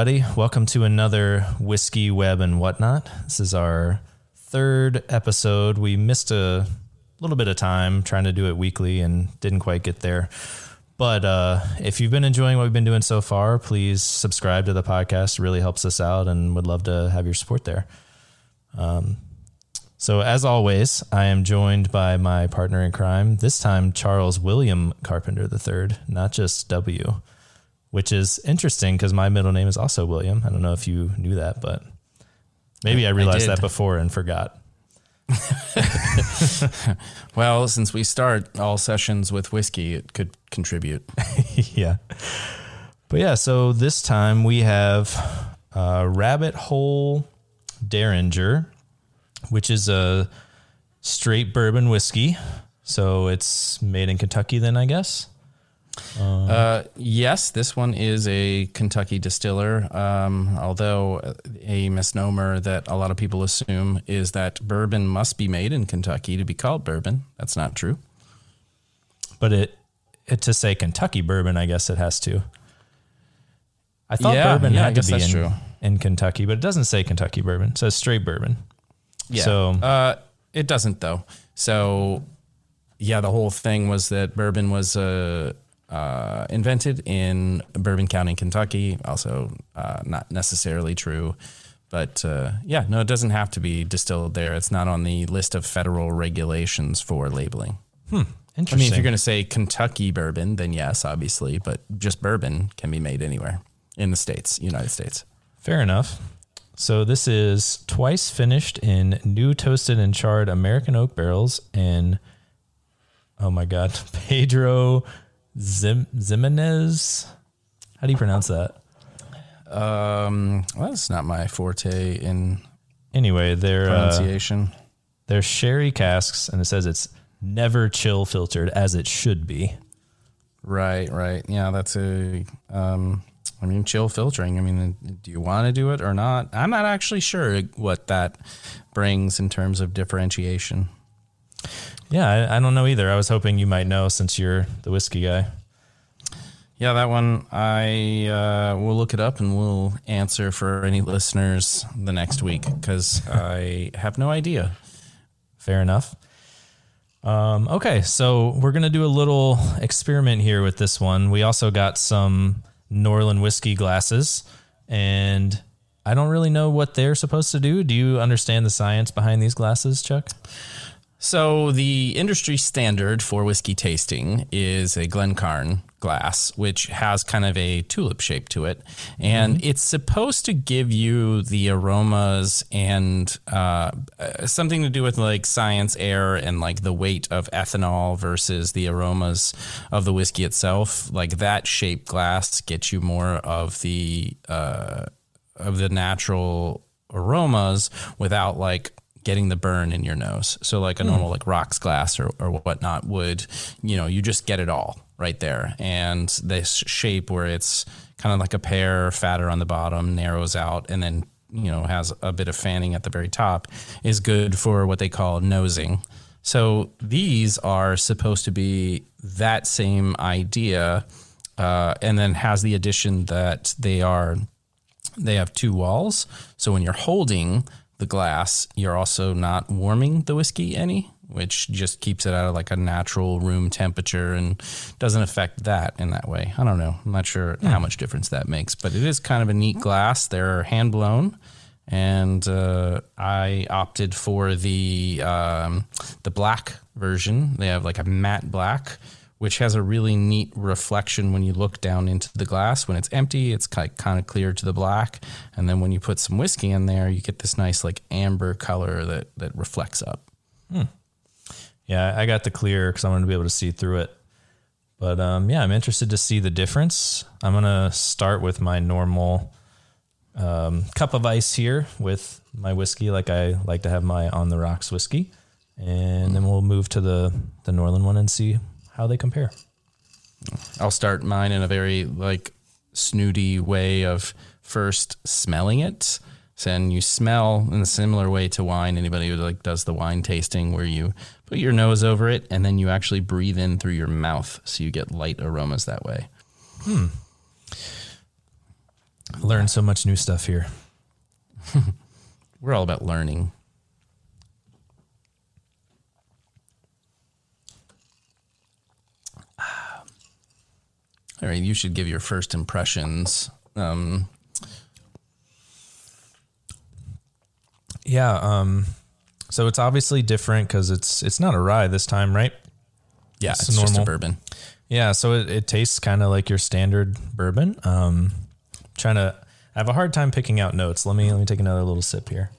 Everybody. Welcome to another Whiskey, Web, and Whatnot. This is our third episode. We missed a little bit of time trying to do it weekly and didn't quite get there. But uh, if you've been enjoying what we've been doing so far, please subscribe to the podcast. It really helps us out and would love to have your support there. Um, so, as always, I am joined by my partner in crime, this time Charles William Carpenter III, not just W which is interesting because my middle name is also William. I don't know if you knew that, but maybe I realized I that before and forgot. well, since we start all sessions with whiskey, it could contribute. yeah. But yeah, so this time we have uh, Rabbit Hole Dareringer, which is a straight bourbon whiskey. So it's made in Kentucky, then, I guess. Uh, yes, this one is a Kentucky distiller. Um, although a misnomer that a lot of people assume is that bourbon must be made in Kentucky to be called bourbon. That's not true. But it, it to say Kentucky bourbon, I guess it has to. I thought yeah, bourbon yeah, had to be in, true. in Kentucky, but it doesn't say Kentucky bourbon. It says straight bourbon. Yeah. So uh, it doesn't though. So yeah, the whole thing was that bourbon was a uh, invented in Bourbon County, Kentucky. Also, uh, not necessarily true. But uh, yeah, no, it doesn't have to be distilled there. It's not on the list of federal regulations for labeling. Hmm. Interesting. I mean, if you're going to say Kentucky bourbon, then yes, obviously, but just bourbon can be made anywhere in the States, United States. Fair enough. So this is twice finished in new toasted and charred American oak barrels and oh my god, Pedro Zim Ximenez. How do you pronounce that? Um, well, that's not my forte in anyway. They're uh, pronunciation. They're sherry casks, and it says it's never chill filtered as it should be. Right, right. Yeah, that's a. Um, I mean, chill filtering. I mean, do you want to do it or not? I'm not actually sure what that brings in terms of differentiation. Yeah, I, I, don't know either. I was hoping you might know since you're the whiskey guy. Yeah, that one I uh, will look it up and we'll answer for any listeners the next week because I have no idea. Fair enough. Um, okay, so we're gonna do a little experiment here with this one. We also got some Norlan whiskey glasses, and I don't really know what they're supposed to do. Do you understand the science behind these glasses, Chuck? So the industry standard for whiskey tasting is a Glencairn glass, which has kind of a tulip shape to it, and mm-hmm. it's supposed to give you the aromas and uh, something to do with like science, air, and like the weight of ethanol versus the aromas of the whiskey itself. Like that shaped glass gets you more of the uh, of the natural aromas without like getting the burn in your nose. So like a normal mm. like rocks glass or, or whatnot would, you know, you just get it all right there. And this shape where it's kind of like a pear, fatter on the bottom, narrows out, and then you know has a bit of fanning at the very top is good for what they call nosing. So these are supposed to be that same idea, uh, and then has the addition that they are they have two walls. So when you're holding the glass, you're also not warming the whiskey any, which just keeps it at of like a natural room temperature and doesn't affect that in that way. I don't know. I'm not sure how hmm. much difference that makes, but it is kind of a neat glass. They're hand blown, and uh, I opted for the um, the black version. They have like a matte black which has a really neat reflection when you look down into the glass. When it's empty, it's kind of clear to the black, and then when you put some whiskey in there, you get this nice like amber color that that reflects up. Hmm. Yeah, I got the clear because I wanted to be able to see through it. But um, yeah, I'm interested to see the difference. I'm gonna start with my normal um, cup of ice here with my whiskey, like I like to have my on the rocks whiskey, and then we'll move to the the Norlan one and see how they compare. I'll start mine in a very like snooty way of first smelling it. So, and you smell in a similar way to wine. Anybody who like does the wine tasting where you put your nose over it and then you actually breathe in through your mouth, so you get light aromas that way. Hmm. Learn so much new stuff here. We're all about learning. All right, you should give your first impressions. Um, Yeah. Um, so it's obviously different because it's it's not a rye this time, right? yeah, It's it's, just a normal. bourbon. Yeah. So it, it tastes kind of like your standard bourbon. Um, trying to. I have a hard time picking out notes. Let me let me take another little sip here.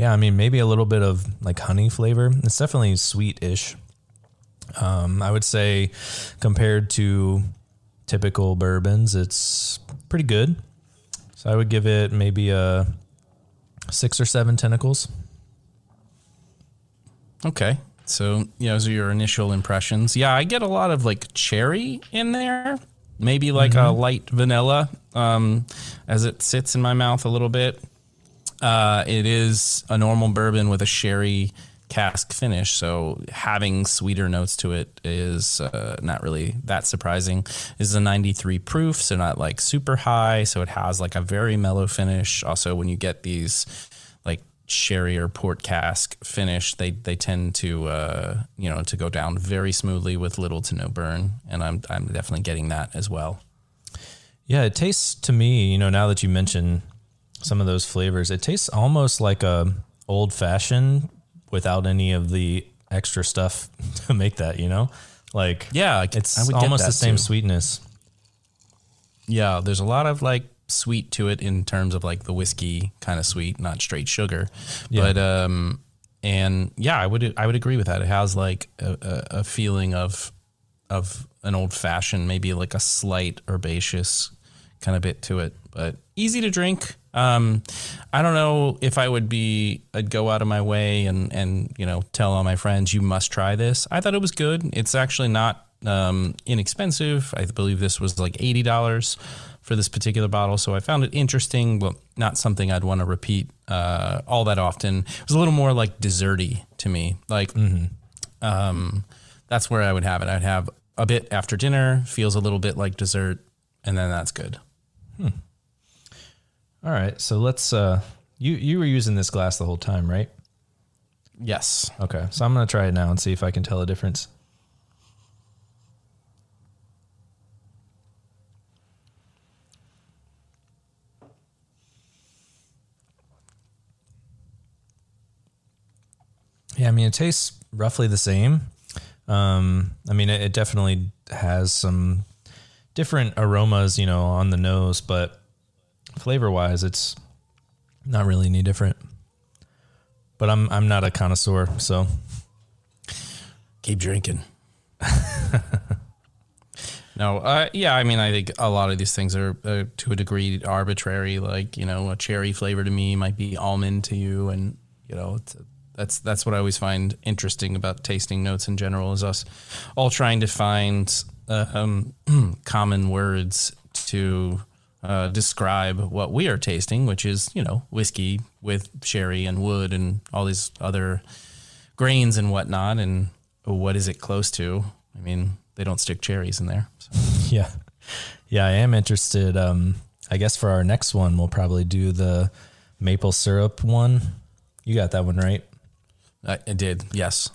Yeah, I mean maybe a little bit of like honey flavor. It's definitely sweet-ish. Um, I would say compared to typical bourbons, it's pretty good. So I would give it maybe a six or seven tentacles. Okay. So, yeah, those are your initial impressions. Yeah, I get a lot of like cherry in there, maybe like a light vanilla um, as it sits in my mouth a little bit. Uh, it is a normal bourbon with a sherry cask finish, so having sweeter notes to it is uh, not really that surprising. This is a 93 proof, so not like super high, so it has like a very mellow finish. Also, when you get these like sherry or port cask finish, they they tend to uh, you know to go down very smoothly with little to no burn, and I'm I'm definitely getting that as well. Yeah, it tastes to me, you know, now that you mention some of those flavors, it tastes almost like a old fashioned without any of the extra stuff to make that, you know? Like Yeah, it's almost the same too. sweetness. Yeah, there's a lot of like sweet to it in terms of like the whiskey kind of sweet, not straight sugar. Yeah. But um and yeah, I would I would agree with that. It has like a, a, a feeling of of an old fashioned, maybe like a slight herbaceous kind of bit to it, but easy to drink. Um, I don't know if I would be, I'd go out of my way and, and, you know, tell all my friends, you must try this. I thought it was good. It's actually not, um, inexpensive. I believe this was like $80 for this particular bottle. So I found it interesting, but not something I'd want to repeat, uh, all that often. It was a little more like desserty to me. Like, um, that's where I would have it. I'd have a bit after dinner, feels a little bit like dessert, and then that's good. All right. So let's uh you you were using this glass the whole time, right? Yes. Okay. So I'm going to try it now and see if I can tell a difference. Yeah, I mean, it tastes roughly the same. Um, I mean, it, it definitely has some different aromas, you know, on the nose, but flavor wise, it's not really any different. But I'm I'm not a connoisseur, so Keep drinking. no, uh, yeah, I mean, I think a lot of these things are uh, to a degree arbitrary. Like, you know, a cherry flavor to me might be almond to you, and you know, it's, that's that's what I always find interesting about tasting notes in general. Is us all trying to find uh, um, common words to uh, describe what we are tasting, which is you know whiskey with sherry and wood and all these other grains and whatnot. And what is it close to? I mean, they don't stick cherries in there. So. yeah, yeah, I am interested. Um, I guess for our next one, we'll probably do the maple syrup one. You got that one right. I, I did, yes.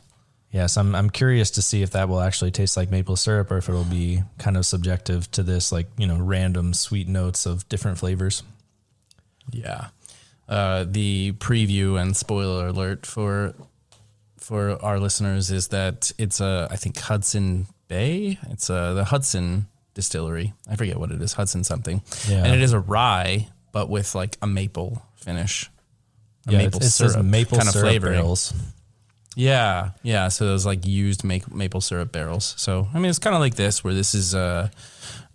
Yes, I'm I'm curious to see if that will actually taste like maple syrup or if it'll be kind of subjective to this like, you know, random sweet notes of different flavors. Yeah. Uh, the preview and spoiler alert for for our listeners is that it's a I think Hudson Bay. It's a the Hudson distillery. I forget what it is. Hudson something. Yeah. And it is a rye, but with like a maple finish. A Yeah, maple it, it syrup maple kind of syrup flavoring. barrels. Yeah, yeah. So those like used ma- maple syrup barrels. So I mean, it's kind of like this, where this is uh,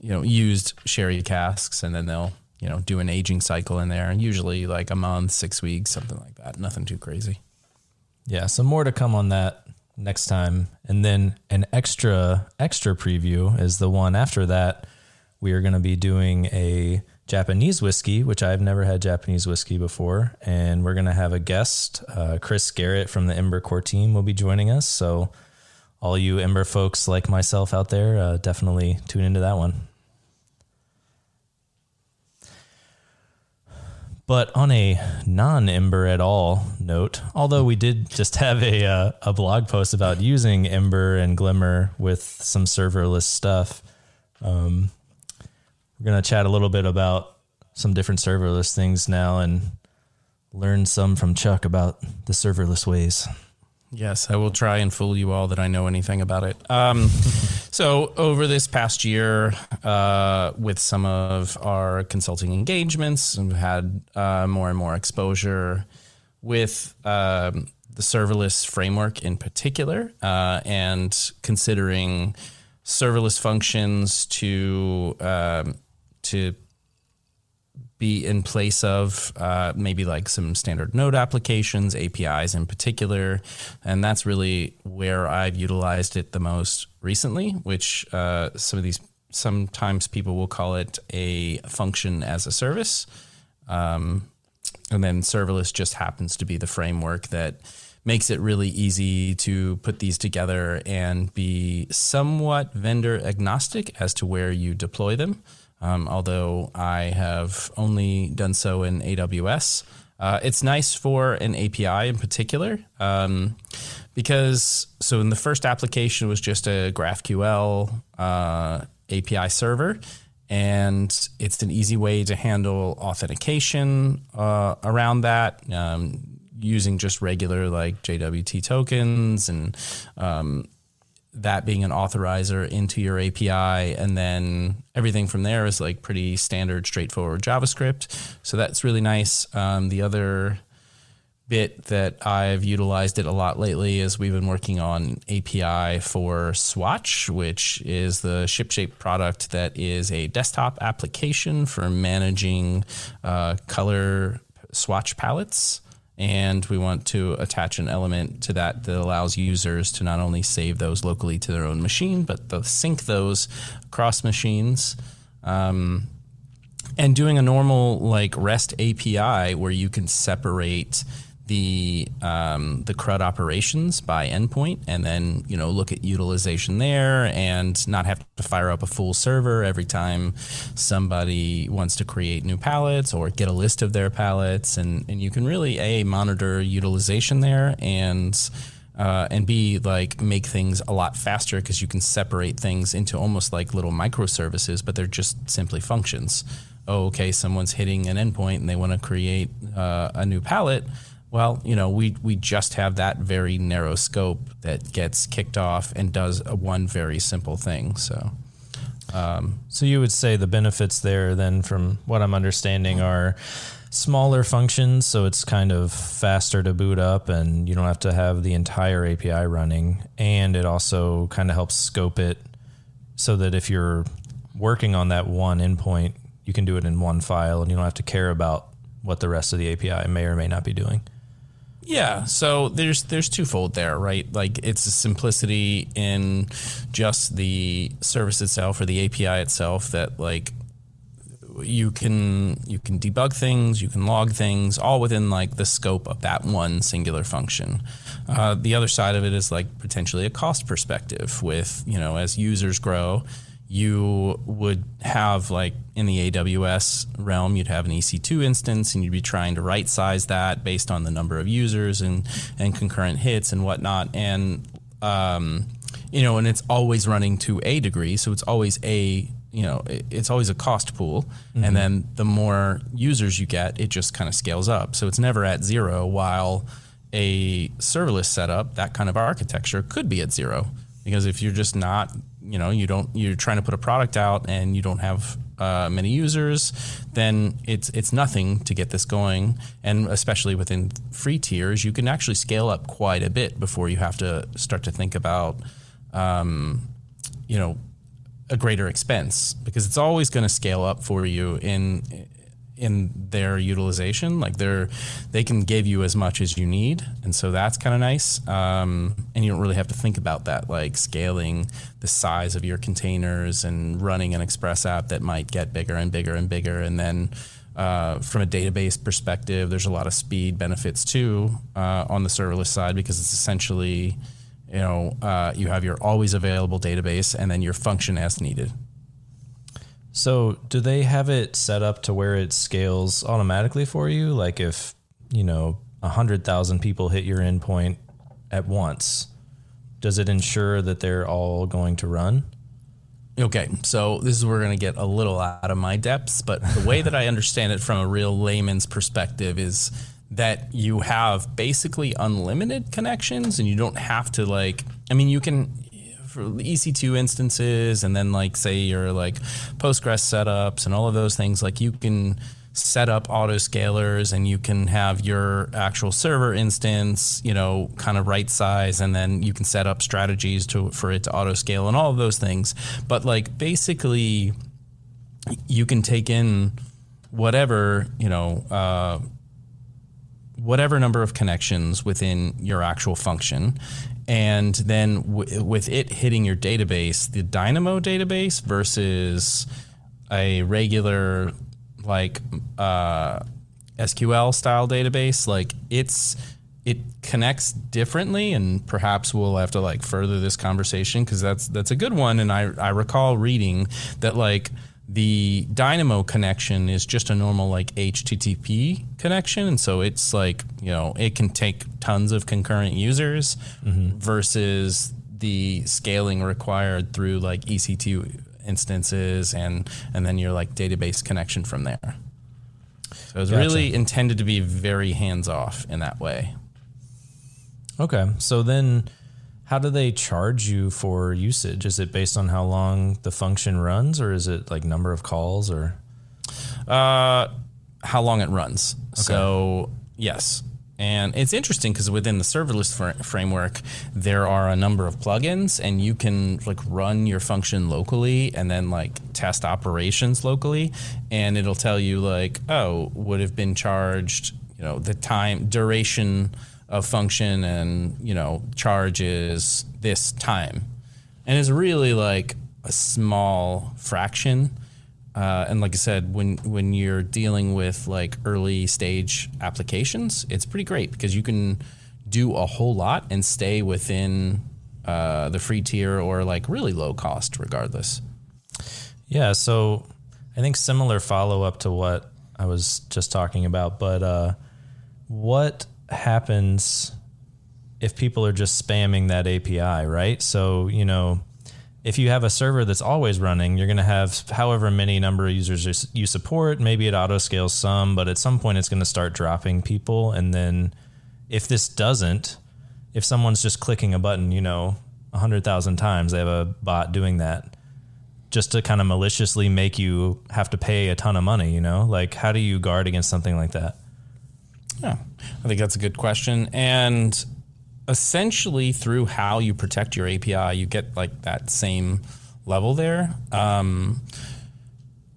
you know, used sherry casks, and then they'll you know do an aging cycle in there, and usually like a month, six weeks, something like that. Nothing too crazy. Yeah, so more to come on that next time. And then an extra extra preview is the one after that. We are going to be doing a Japanese whiskey, which I've never had Japanese whiskey before, and we're going to have a guest, uh, Chris Garrett from the Ember Core team, will be joining us. So all you Ember folks like myself out there, uh, definitely tune into that one. But on a non Ember at all note, although we did just have a, uh, a blog post about using Ember and Glimmer with some serverless stuff, um, we're going to chat a little bit about some different serverless things now and learn some from Chuck about the serverless ways. Yes, I will try and fool you all that I know anything about it. Um, so, over this past year, uh, with some of our consulting engagements, we've had uh, more and more exposure with um, the serverless framework in particular, uh, and considering serverless functions to um, to be in place of uh, maybe like some standard node applications, APIs in particular. And that's really where I've utilized it the most recently, which uh, some of these, sometimes people will call it a function as a service. Um, and then serverless just happens to be the framework that makes it really easy to put these together and be somewhat vendor agnostic as to where you deploy them um, although I have only done so in AWS. Uh, it's nice for an API in particular um, because so in the first application was just a GraphQL uh, API server, and it's an easy way to handle authentication uh, around that um, using just regular like JWT tokens and um, that being an authorizer into your API. And then everything from there is like pretty standard, straightforward JavaScript. So that's really nice. Um, the other bit that I've utilized it a lot lately is we've been working on API for Swach, which is the ShipShape product that is a desktop application for managing uh, color swatch palettes and we want to attach an element to that that allows users to not only save those locally to their own machine, but to sync those across machines. Um, and doing a normal like REST API where you can separate the um, the CRUD operations by endpoint, and then you know look at utilization there, and not have to fire up a full server every time somebody wants to create new palettes or get a list of their palettes, and and you can really a monitor utilization there and. Uh, and B, like make things a lot faster because you can separate things into almost like little microservices, but they're just simply functions. Oh, okay, someone's hitting an endpoint and they want to create uh, a new palette well, you know, we we just have that very narrow scope that gets kicked off and does a one very simple thing. So, um, so you would say the benefits there, then, from what I'm understanding, are smaller functions, so it's kind of faster to boot up, and you don't have to have the entire API running, and it also kind of helps scope it so that if you're working on that one endpoint, you can do it in one file, and you don't have to care about what the rest of the API may or may not be doing. Yeah, so there's there's twofold there, right? Like it's a simplicity in just the service itself or the API itself that like you can you can debug things, you can log things, all within like the scope of that one singular function. Uh, the other side of it is like potentially a cost perspective. With you know as users grow, you would have like in the AWS realm, you'd have an EC2 instance and you'd be trying to right size that based on the number of users and, and concurrent hits and whatnot. And, um, you know, and it's always running to a degree. So it's always a, you know, it's always a cost pool. Mm-hmm. And then the more users you get, it just kind of scales up. So it's never at zero while a serverless setup, that kind of architecture could be at zero. Because if you're just not you know you don't you're trying to put a product out and you don't have uh, many users, then it's it's nothing to get this going. And especially within free tiers, you can actually scale up quite a bit before you have to start to think about, um, you know, a greater expense because it's always going to scale up for you in in their utilization. Like they're they can give you as much as you need, and so that's kind of nice. Um, and you don't really have to think about that, like scaling the size of your containers and running an Express app that might get bigger and bigger and bigger, and then. Uh, from a database perspective, there's a lot of speed benefits too uh, on the serverless side because it's essentially you know, uh, you have your always available database, and then your function as needed. So, do they have it set up to where it scales automatically for you? Like if, you know, a 100,000 people hit your endpoint at once, does it ensure that they're all going to run? Okay, so this is where we're going to get a little out of my depths, but the way that I understand it from a real layman's perspective is that you have basically unlimited connections and you don't have to like I mean you can EC2 instances and then like say your like Postgres setups and all of those things like you can set up autoscalers and you can have your actual server instance, you know, kind of right size and then you can set up strategies to for it to autoscale and all of those things. But like basically you can take in whatever, you know, uh, whatever number of connections within your actual function. And then w- with it hitting your database, the Dynamo database versus a regular like uh, SQL style database, like it's it connects differently, and perhaps we'll have to like further this conversation because that's that's a good one. And I I recall reading that like the Dynamo connection is just a normal like HTTP connection, and so it's like you know it can take tons of concurrent users mm-hmm. versus the scaling required through like EC2 instances and and then your like database connection from there. So it's gotcha. really intended to be very hands off in that way. Okay. So then how do they charge you for usage? Is it based on how long the function runs or is it like number of calls or uh how long it runs. Okay. So, yes. And it's interesting because within the serverless fr- framework, there are a number of plugins, and you can like run your function locally and then like test operations locally, and it'll tell you like, oh, would have been charged, you know, the time duration of function, and you know, charge is this time, and it's really like a small fraction uh, and like I said, when when you're dealing with like early stage applications, it's pretty great because you can do a whole lot and stay within uh, the free tier or like really low cost, regardless. Yeah. So I think similar follow up to what I was just talking about, but uh, what happens if people are just spamming that API, right? So you know if you have a server that's always running, you're going to have however many number of users you support. Maybe it auto scales some, but at some point it's going to start dropping people. And then if this doesn't, if someone's just clicking a button, you know, 100,000 times, they have a bot doing that just to kind of maliciously make you have to pay a ton of money, you know? Like, how do you guard against something like that? Yeah, I think that's a good question. And essentially through how you protect your API, you get like that same level there. Um,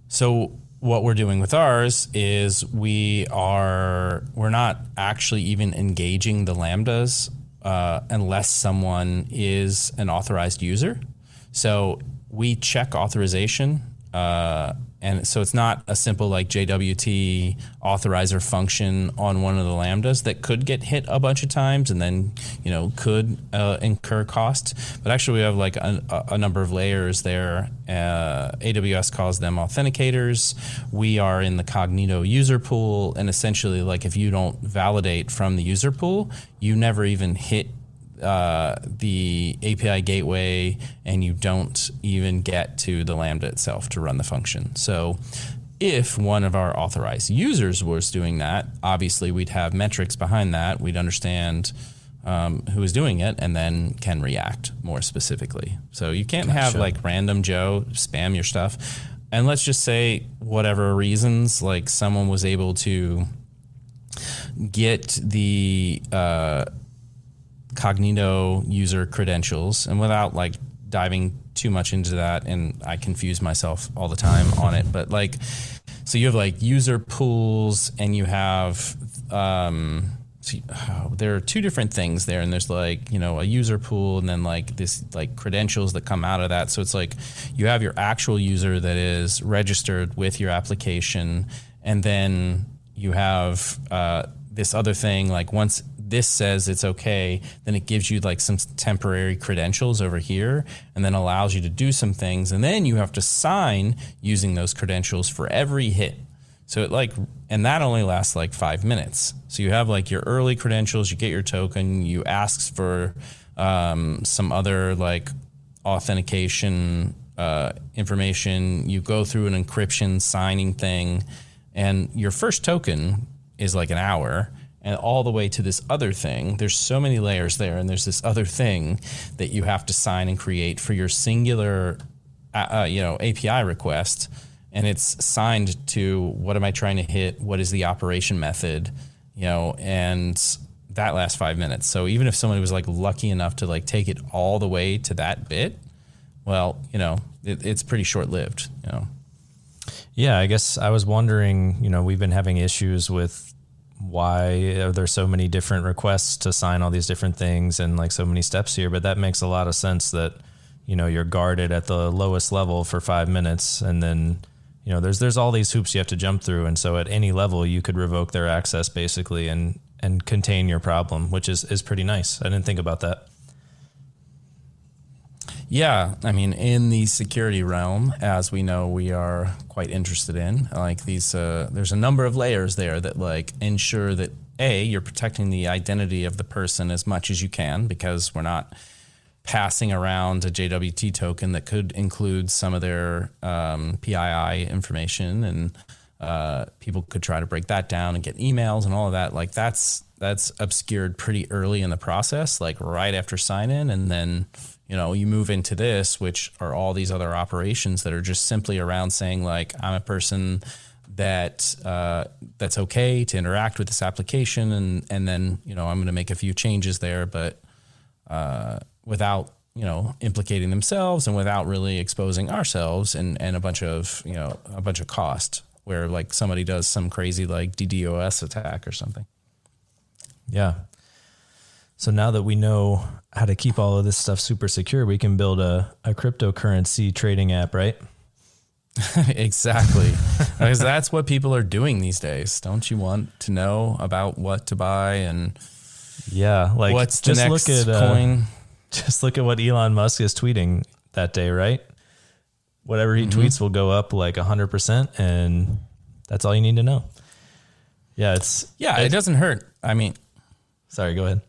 so what we're doing with ours is we are we're not actually even engaging the lambdas uh, unless someone is an authorized user. So we check authorization uh, and so it's not a simple like JWT authorizer function on one of the lambdas that could get hit a bunch of times and then, you know, could uh, incur cost. But actually, we have like a, a number of layers there. Uh, AWS calls them authenticators. We are in the Cognito user pool. And essentially, like if you don't validate from the user pool, you never even hit uh, the API gateway and you don't even get to the Lambda itself to run the function. So if one of our authorized users was doing that, obviously we'd have metrics behind that. We'd understand um, who is doing it and then can react more specifically. So you can't gotcha. have like random Joe spam your stuff. And let's just say, whatever reasons, like someone was able to get the uh, Cognito user credentials, and without like diving too much into that, and I confuse myself all the time on it, but like, so you have like user pools, and you have um, so oh, there are two different things there, and there's like you know a user pool, and then like this like credentials that come out of that. So it's like you have your actual user that is registered with your application, and then you have uh, this other thing like once this says it's okay, then it gives you like some temporary credentials over here and then allows you to do some things. And then you have to sign using those credentials for every hit. So it like, and that only lasts like five minutes. So you have like your early credentials, you get your token, you ask for um, some other like authentication uh, information, you go through an encryption signing thing, and your first token is like an hour and all the way to this other thing. There's so many layers there, and there's this other thing that you have to sign and create for your singular, uh, uh, you know, API request, and it's signed to what am I trying to hit? What is the operation method? You know, and that lasts five minutes. So even if somebody was like lucky enough to like take it all the way to that bit, well, you know, it, it's pretty short lived. You know. Yeah, I guess I was wondering. You know, we've been having issues with why are there so many different requests to sign all these different things and like so many steps here? But that makes a lot of sense that you know you're guarded at the lowest level for five minutes and then you know there's there's all these hoops you have to jump through. And so at any level you could revoke their access basically and and contain your problem which is is pretty nice. I didn't think about that yeah, I mean, in the security realm, as we know, we are quite interested in like these. Uh, there's a number of layers there that like ensure that a you're protecting the identity of the person as much as you can because we're not passing around a JWT token that could include some of their um, PII information, and uh, people could try to break that down and get emails and all of that. Like that's that's obscured pretty early in the process, like right after sign in, and then you know you move into this which are all these other operations that are just simply around saying like i'm a person that uh, that's okay to interact with this application. And and then you know i'm going to make a few changes there but uh, without you know implicating themselves and without really exposing ourselves and and a bunch of you know a bunch of cost where like somebody does some crazy like DDoS attack or something yeah so now that we know how to keep all of this stuff super secure, we can build a, a cryptocurrency trading app, right? exactly. because that's what people are doing these days. Don't you want to know about what to buy and yeah, like what's the just next look at, uh, coin? Uh, just look at what Elon Musk is tweeting that day, right? Whatever he mm-hmm. tweets will go up like 100% and that's all you need to know. Yeah, it's Yeah, it, it doesn't hurt. I mean, sorry, go ahead.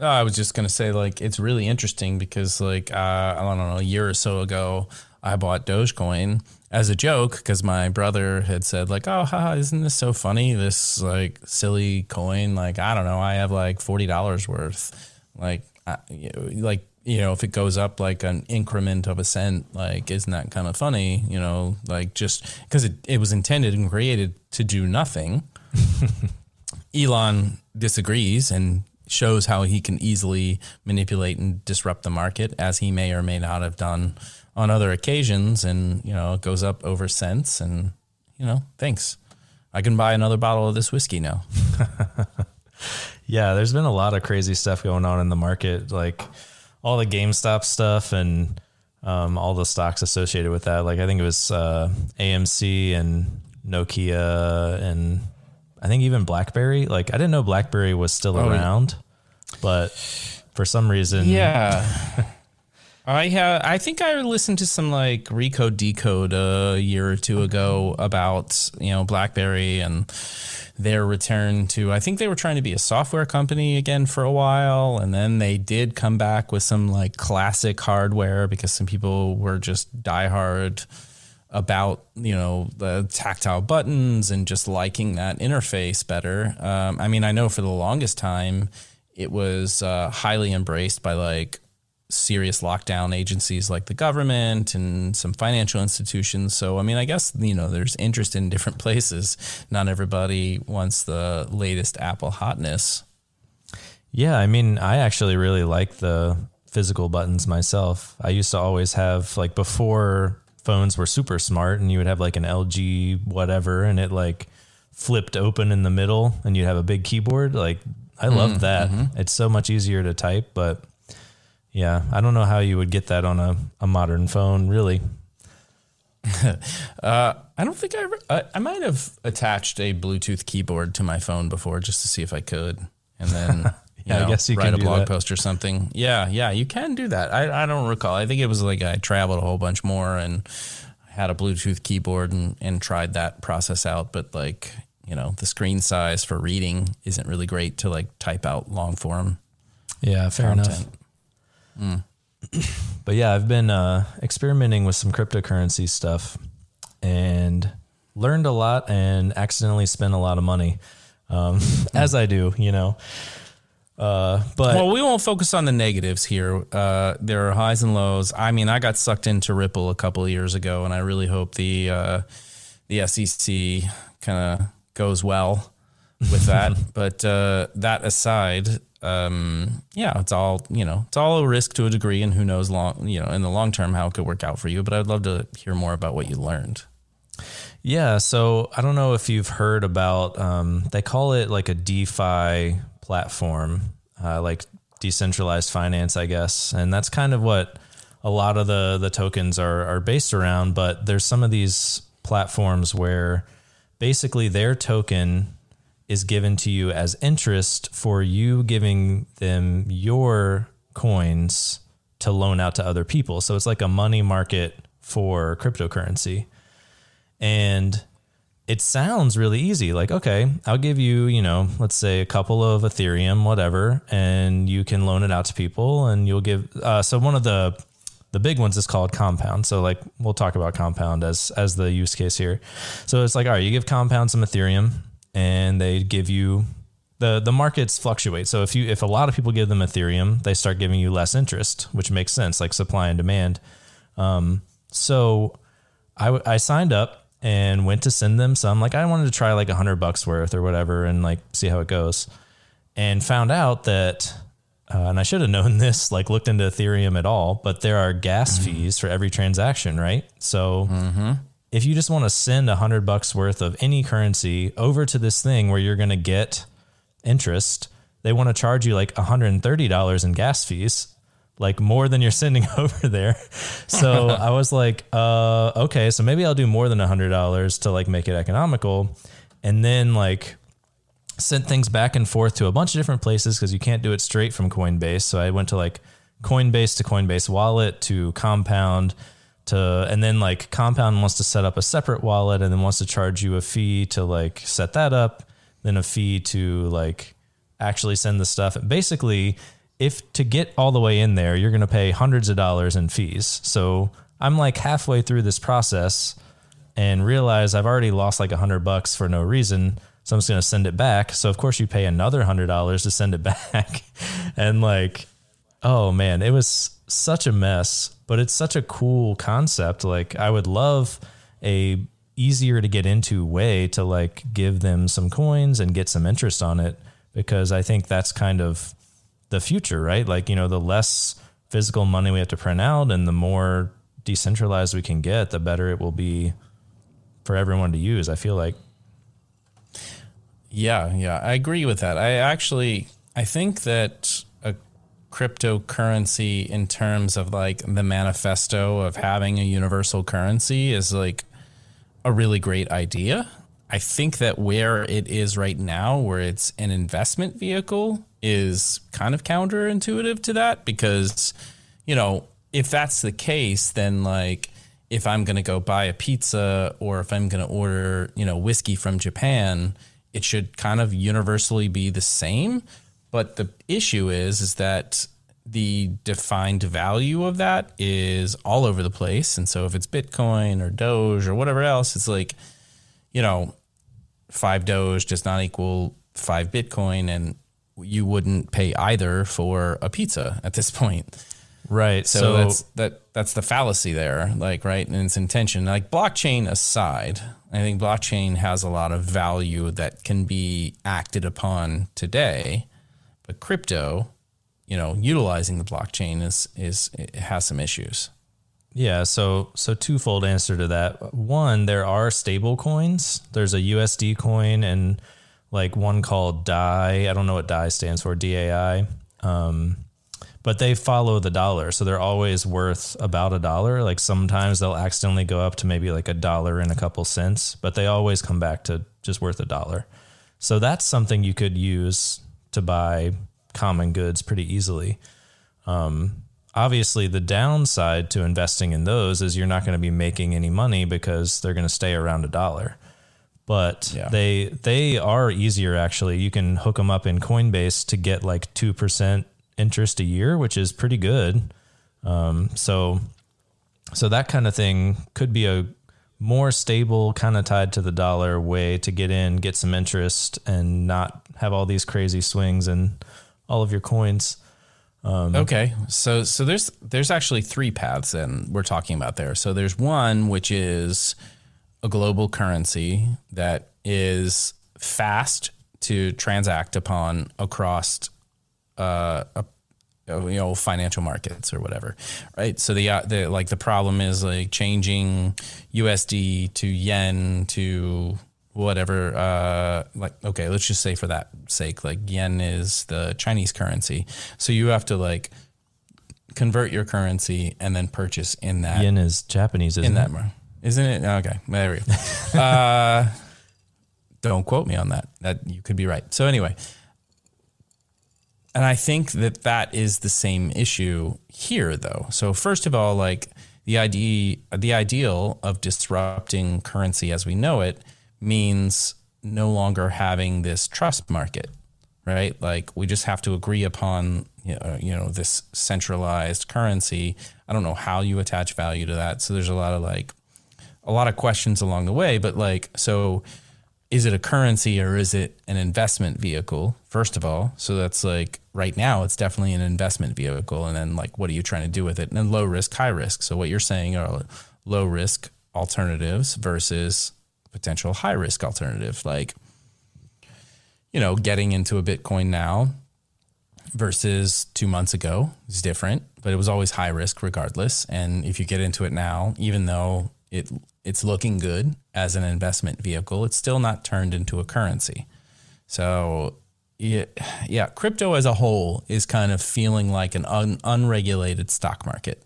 Oh, I was just gonna say like it's really interesting because like uh, I don't know a year or so ago I bought Dogecoin as a joke because my brother had said like oh haha, isn't this so funny? This like silly coin like I don't know I have like forty dollars worth. Like I, like you know if it goes up like an increment of a cent like isn't that kind of funny you know? Like just because it, it was intended and created to do nothing Elon disagrees and shows how he can easily manipulate and disrupt the market, as he may or may not have done on other occasions. And you know, it goes up over cents, and you know, thanks. I can buy another bottle of this whiskey now. yeah, there's been a lot of crazy stuff going on in the market, like all the GameStop stuff and um, all the stocks associated with that. Like I think it was uh, AMC and Nokia and I think even BlackBerry. Like I didn't know BlackBerry was still oh, around, but for some reason, yeah. I have. I think I listened to some like Recode Decode a year or two ago about you know BlackBerry and their return to. I think they were trying to be a software company again for a while, and then they did come back with some like classic hardware because some people were just diehard about you know the tactile buttons and just liking that interface better. Um, I mean, I know for the longest time it was uh, highly embraced by like serious lockdown agencies like the government and some financial institutions. So, I mean, I guess, you know, there's interest in different places. Not everybody wants the latest Apple hotness. Yeah. I mean, I actually really like the physical buttons myself. I used to always have, like, before phones were super smart and you would have like an LG whatever and it like flipped open in the middle and you'd have a big keyboard. Like I mm, love that. Mm-hmm. It's so much easier to type, but yeah, I don't know how you would get that on a, a modern phone really. uh, I don't think I ever, I, I might have attached a Bluetooth keyboard to my phone before just to see if I could. and then Yeah, I guess you write a blog that. post or something. Yeah, yeah, you can do that. I, I don't recall. I think it was like I traveled a whole bunch more and had a Bluetooth keyboard and, and tried that process out. But like, you know, the screen size for reading isn't really great to like type out long form Yeah, fair enough. content. But yeah, I've been uh, experimenting with some cryptocurrency stuff and learned a lot and accidentally spent a lot of money, um, as I do, you know. Uh, but Well, we won't focus on the negatives here. Uh, there are highs and lows. I mean, I got sucked into Ripple a couple of years ago, and I really hope the uh, the SEC kind of goes well with that. but uh, that aside, um, yeah, it's all you know. It's all a risk to a degree, and who knows long you know in the long term how it could work out for you. But I'd love to hear more about what you learned. Yeah, so I don't know if you've heard about um, they call it like a DeFi platform, uh, like decentralized finance, I guess, and that's kind of what a lot of the the tokens are are based around. But there's some of these platforms where basically their token is given to you as interest for you giving them your coins to loan out to other people. So it's like a money market for cryptocurrency. And it sounds really easy. Like, okay, I'll give you, you know, let's say a couple of Ethereum, whatever, and you can loan it out to people and you'll give. Uh, so one of the the big ones is called compound. So like we'll talk about compound as as the use case here. So it's like, all right, you give compound some Ethereum and they give you the the markets fluctuate. So if you if a lot of people give them Ethereum, they start giving you less interest, which makes sense, like supply and demand. Um, so I, I signed up and went to send them some. Like I wanted to try like a hundred bucks worth or whatever and like see how it goes. And found out that, uh, and I should have known this, like looked into Ethereum at all, but there are gas fees for every transaction, right? So if you just want to send a hundred bucks worth of any currency over to this thing where you're going to get interest, they want to charge you like $130 in gas fees, like more than you're sending over there. So I was like, uh, okay, so maybe I'll do more than a $100 to like make it economical. And then like sent things back and forth to a bunch of different places because you can't do it straight from Coinbase. So I went to like Coinbase to Coinbase Wallet to Compound to, and then like Compound wants to set up a separate wallet and then wants to charge you a fee to like set that up, then a fee to like actually send the stuff. Basically, if to get all the way in there, you're going to pay hundreds of dollars in fees. So I'm like halfway through this process and realize I've already lost like a hundred bucks for no reason. So I'm just going to send it back. So of course you pay another hundred dollars to send it back. and like, oh man, it was such a mess, but it's such a cool concept. Like I would love a easier to get into way to like give them some coins and get some interest on it because I think that's kind of the future, right? Like, you know, the less physical money we have to print out and the more decentralized we can get, the better it will be for everyone to use. I feel like. Yeah, yeah, I agree with that. I actually I think that a cryptocurrency in terms of like the manifesto of having a universal currency is like a really great idea. I think that where it is right now, where it's an investment vehicle, is kind of counterintuitive to that because, you know, if that's the case, then like if I'm going to go buy a pizza or if I'm going to order, you know, whiskey from Japan, it should kind of universally be the same. But the issue is, is that the defined value of that is all over the place. And so if it's Bitcoin or Doge or whatever else, it's like, you know, five Doge does not equal five Bitcoin. And you wouldn't pay either for a pizza at this point. Right. So, So, that's that that's the fallacy there, like right, and its intention. Like blockchain aside, I think blockchain has a lot of value that can be acted upon today, but crypto, you know, utilizing the blockchain is is it has some issues. yeah. So, so twofold answer to that. One, there are stable coins. There's a USD coin and like one called DAI. I don't know what DAI stands for, DAI. Um, but they follow the dollar. So they're always worth about a dollar. Like sometimes they'll accidentally go up to maybe like a dollar and a couple cents, but they always come back to just worth a dollar. So that's something you could use to buy common goods pretty easily. Um, obviously, the downside to investing in those is you're not going to be making any money because they're going to stay around a dollar. But Yeah. they they are easier actually. You can hook them up in Coinbase to get like two percent interest a year, which is pretty good. Um, so so that kind of thing could be a more stable, kind of tied to the dollar way to get in, get some interest, and not have all these crazy swings in all of your coins. Okay, so so there's there's actually three paths and we're talking about there. So there's one which is a global currency that is fast to transact upon across uh, a, you know financial markets or whatever, right? So the uh, the like the problem is like changing USD to yen to whatever uh like okay let's just say for that sake like yen is the chinese currency so you have to like convert your currency and then purchase in that Yen is Japanese, isn't in that it? Isn't it? Okay. There we go. Uh don't quote me on that. That you could be right. So anyway and i think that that is the same issue here though. So first of all like the idea the ideal of disrupting currency as we know it means no longer having this trust market right? Like we just have to agree upon you know, you know this centralized currency. I don't know how you attach value to that. So there's a lot of like a lot of questions along the way, but like, so is it a currency or is it an investment vehicle? First of all, so that's like right now, it's definitely an investment vehicle. And then, like, what are you trying to do with it? And then low risk, high risk. So, what you're saying are low risk alternatives versus potential high risk alternative, like, you know, getting into a Bitcoin now versus two months ago is different, but it was always high risk regardless. And if you get into it now, even though it it's looking good as an investment vehicle, it's still not turned into a currency. So yeah, yeah, crypto as a whole is kind of feeling like an un, unregulated stock market.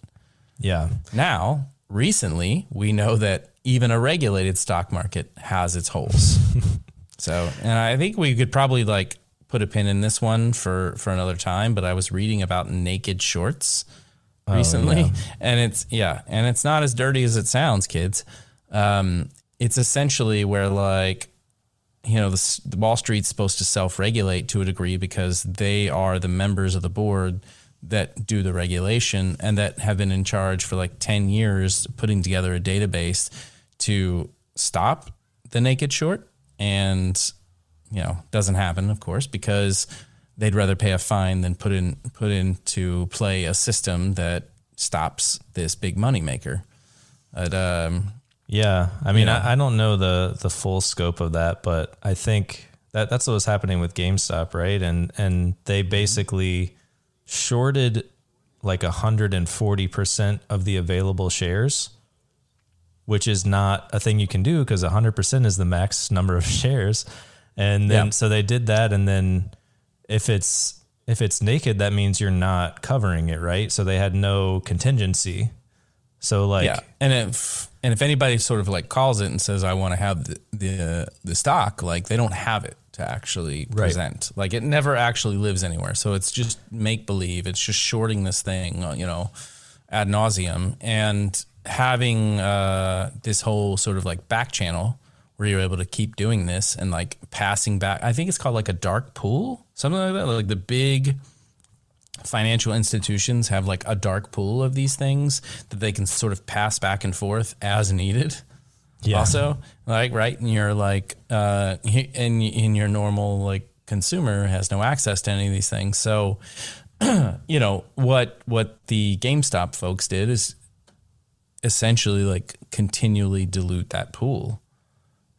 Yeah. Now, recently, we know that even a regulated stock market has its holes. so, and I think we could probably like put a pin in this one for for another time. But I was reading about naked shorts oh, recently, yeah. and it's yeah, and it's not as dirty as it sounds, kids. Um, it's essentially where like you know the, the Wall Street's supposed to self-regulate to a degree because they are the members of the board that do the regulation and that have been in charge for like 10 years putting together a database to stop the naked short and you know doesn't happen of course because they'd rather pay a fine than put in put into play a system that stops this big money maker but um Yeah, I mean. I, I don't know the the full scope of that, but I think that that's what was happening with GameStop, right? And and they mm-hmm. basically shorted like hundred and forty percent of the available shares, which is not a thing you can do because hundred percent is the max number of shares. And then Yeah. so they did that, and then if it's if it's naked, that means you're not covering it, right? So they had no contingency. So like yeah, and if and if anybody sort of like calls it and says I want to have the the, the stock, like they don't have it to actually present. Like it never actually lives anywhere. So it's just make believe. It's just shorting this thing, uh, you know, ad nauseum, and having uh, this whole sort of like back channel where you're able to keep doing this and like passing back. I think it's called like a dark pool, something like that. Like the big financial institutions have like a dark pool of these things that they can sort of pass back and forth as needed. Yeah. Also, like right, and you're like, uh, in in your normal like consumer has no access to any of these things. So, you know what what the GameStop folks did is essentially like continually dilute that pool,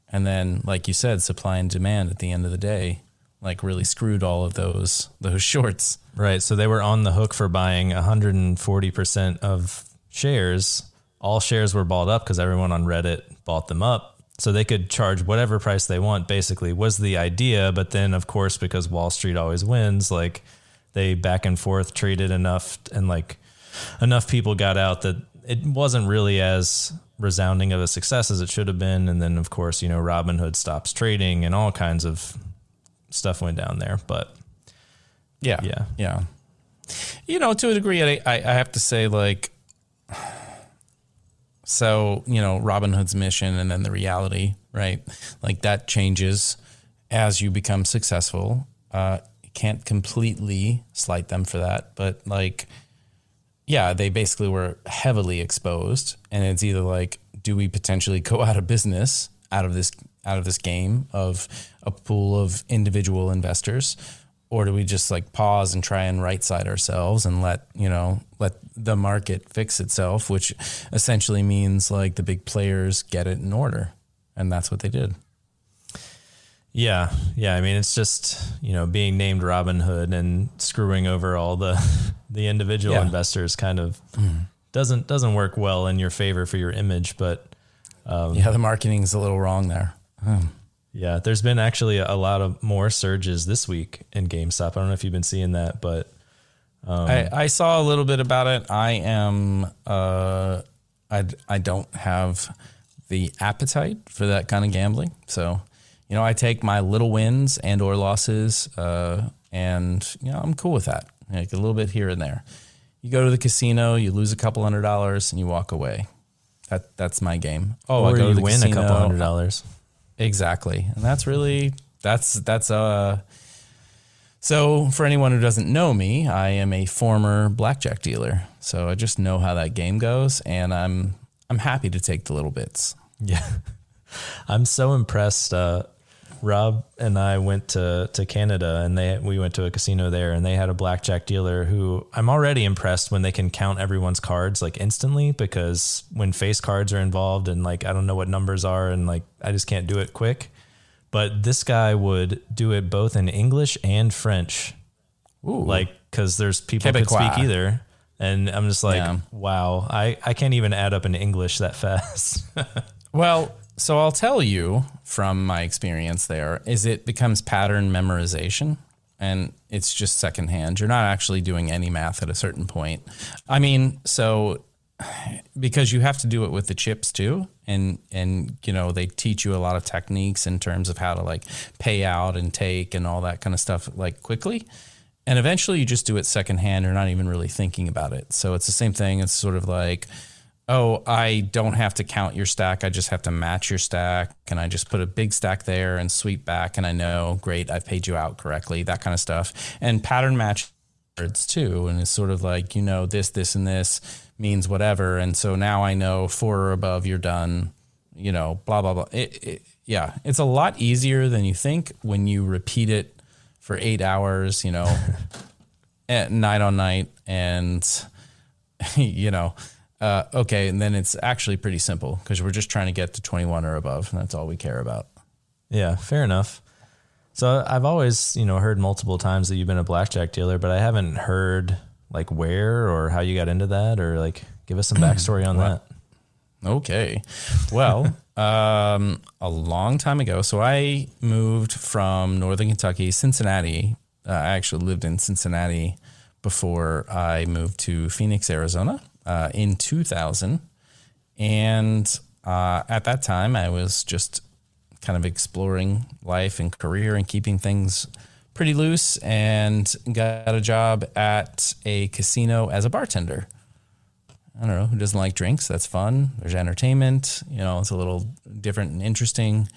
and then like you said, supply and demand at the end of the day, like really screwed all of those those shorts. Right. So they were on the hook for buying 140% of shares. All shares were bought up because everyone on Reddit bought them up. So they could charge whatever price they want, basically, was the idea. But then, of course, because Wall Street always wins, like they back and forth traded enough and like enough people got out that it wasn't really as resounding of a success as it should have been. And then, of course, you know, Robinhood stops trading and all kinds of stuff went down there. But Yeah. Yeah. Yeah. You know, to a degree, I, I have to say, like, so, you know, Robinhood's mission and then the reality, right? Like that changes as you become successful. Uh, can't completely slight them for that, but like, yeah, they basically were heavily exposed, and it's either like, do we potentially go out of business out of this out of this game of a pool of individual investors, or do we just like pause and try and right side ourselves and let you know let the market fix itself, which essentially means like the big players get it in order, and that's what they did. Yeah, yeah. I mean, it's just you know being named Robin Hood and screwing over all the the individual Yeah. investors kind of mm-hmm. doesn't doesn't work well in your favor for your image. But um, yeah, the marketing's a little wrong there. Yeah, there's been actually a lot of more surges this week in GameStop. I don't know if you've been seeing that, but I, I saw a little bit about it. I am, uh, I, I don't have the appetite for that kind of gambling. So, you know, I take my little wins and or losses, uh, and you know, I'm cool with that. Like a little bit here and there. You go to the casino, you lose a couple hundred dollars, and you walk away. That that's my game. Oh, or I go to you the win a couple hundred dollars. Exactly. And that's really that's that's uh so for anyone who doesn't know me, I am a former blackjack dealer. So I just know how that game goes and I'm I'm happy to take the little bits. Yeah. I'm so impressed. Uh, Rob and I went to, to Canada and they we went to a casino there and they had a blackjack dealer who I'm already impressed when they can count everyone's cards like instantly because when face cards are involved and like I don't know what numbers are and like I just can't do it quick. But this guy would do it both in English and French. Ooh. Like cuz there's people who could speak either. And I'm just like, Yeah. wow, I, I can't even add up in English that fast. Well, so I'll tell you from my experience there is it becomes pattern memorization and it's just secondhand. You're not actually doing any math at a certain point. I mean, so because you have to do it with the chips too and and you know they teach you a lot of techniques in terms of how to like pay out and take and all that kind of stuff like quickly and eventually you just do it secondhand you're not even really thinking about it so it's the same thing it's sort of like oh i don't have to count your stack. I just have to match your stack. And i just put a big stack there and sweep back? And i know great i've paid you out correctly that kind of stuff. And pattern match words too. And it's sort of like you know this this and this means whatever. And so now i know four or above you're done you know blah blah blah. It, it, yeah it's a lot easier than you think when you repeat it for eight hours you know at night on night. And you know uh, okay and then it's actually pretty simple because we're just trying to get to 21 or above and that's all we care about Yeah, fair enough. So I've always, you know, heard multiple times that you've been a blackjack dealer, but I haven't heard like where or how you got into that or like give us some backstory on that. Okay. Well, um, a long time ago. So I moved from Northern Kentucky, Cincinnati. Uh, I actually lived in Cincinnati before I moved to Phoenix, Arizona uh, in 2000. And uh, at that time, I was just kind of exploring life and career and keeping things pretty loose and got a job at a casino as a bartender. I don't know who doesn't like drinks. That's fun. There's entertainment. You know, it's a little different and interesting.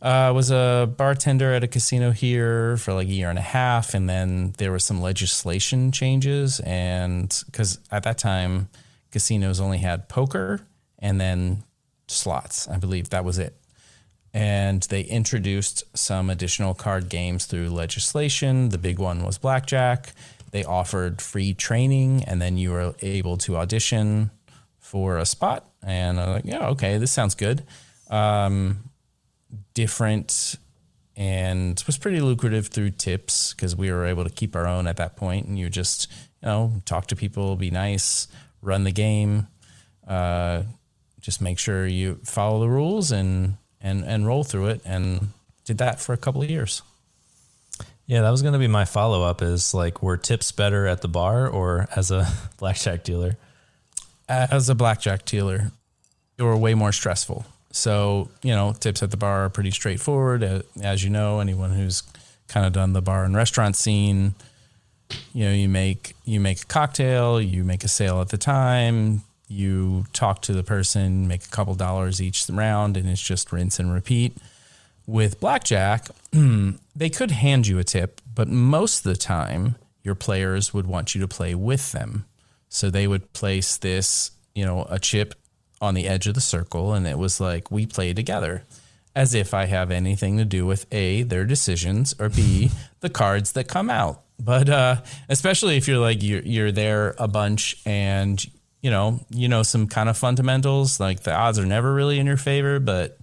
Uh, I was a bartender at a casino here for like a year and a half, and then there were some legislation changes, and because at that time casinos only had poker and then slots. I believe that was it. And they introduced some additional card games through legislation. The big one was blackjack. They offered free training, and then you were able to audition for a spot. And I'm like, yeah, okay, this sounds good. Um, different and was pretty lucrative through tips because we were able to keep our own at that point. And you just, you know, talk to people, be nice, run the game, uh, just make sure you follow the rules and and and roll through it. And did that for a couple of years. Yeah, that was going to be my follow up is like, were tips better at the bar or as a blackjack dealer? As a blackjack dealer, they were way more stressful. So, you know, tips at the bar are pretty straightforward. Uh, As you know, anyone who's kind of done the bar and restaurant scene, you know, you make you make a cocktail, you make a sale at the time, you talk to the person, make a couple dollars each round, and it's just rinse and repeat. With blackjack, they could hand you a tip, but most of the time, your players would want you to play with them. So they would place this, you know, a chip on the edge of the circle, and it was like we play together, as if I have anything to do with a their decisions or b the cards that come out. But uh, especially if you're like you're you're there a bunch and you know you know some kind of fundamentals, like the odds are never really in your favor, but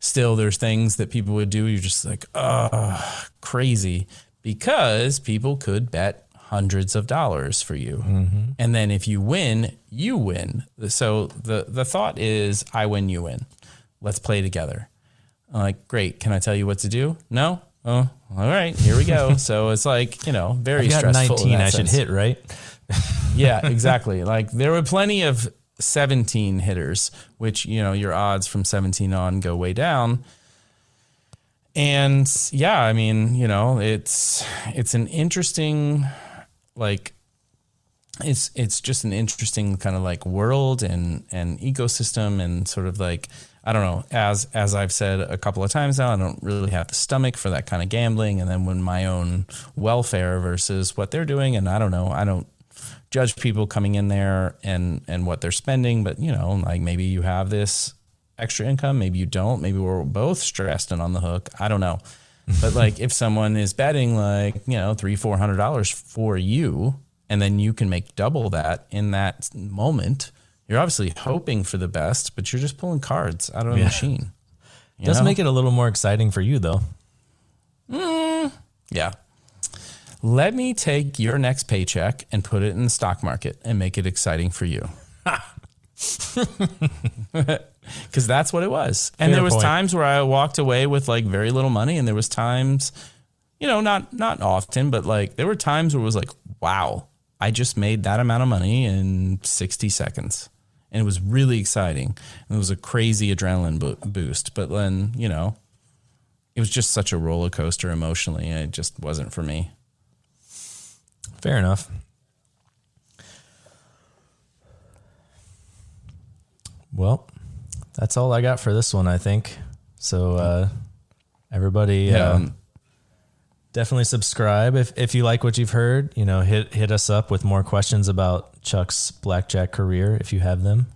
still there's things that people would do. You're just like, oh, crazy, because people could bet hundreds of dollars for you. And then if you win, you win. So the the thought is I win, you win. Let's play together. I'm like, great. Can I tell you what to do? No? Oh, all right. Here we go. so it's like, you know, very You got stressful. 19, that I should hit, right? Yeah, exactly. like there were plenty of 17 hitters, which, you know, your odds from 17 on go way down. And yeah, I mean, you know, it's it's an interesting like it's it's just an interesting kind of like world and and ecosystem and sort of like I don't know as as I've said a couple of times now I don't really have the stomach for that kind of gambling. And then when my own welfare versus what they're doing and I don't know I don't judge people coming in there and and what they're spending but you know like maybe you have this extra income maybe you don't maybe we're both stressed and on the hook. I don't know. But like if someone is betting like you know three four hundred dollars for you and then you can make double that in that moment you're obviously hoping for the best but you're just pulling cards out of a Yeah. machine you Does know? make it a little more exciting for you, though. Mm. yeah let me take your next paycheck and put it in the stock market and make it exciting for you because that's what it was and Fair there was point. times where i walked away with like very little money and there was times you know not not often but like there were times where it was like wow i just made that amount of money in 60 seconds and it was really exciting and it was a crazy adrenaline bo- boost but then you know it was just such a roller coaster emotionally and it just wasn't for me Fair enough. Well, that's all I got for this one, I think. So, uh, everybody, Yeah. um, definitely subscribe if, if you like what you've heard. You know, hit hit us up with more questions about Chuck's blackjack career if you have them.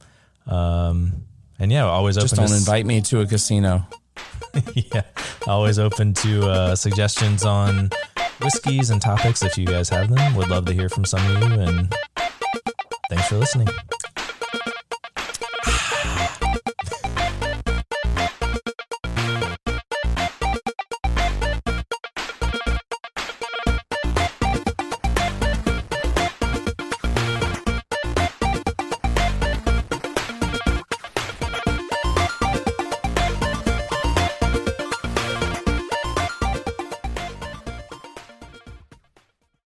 Um, and yeah, always just open don't to invite me to a casino yeah, always open to uh, suggestions on whiskeys and topics if you guys have them. Would love to hear from some of you. And thanks for listening.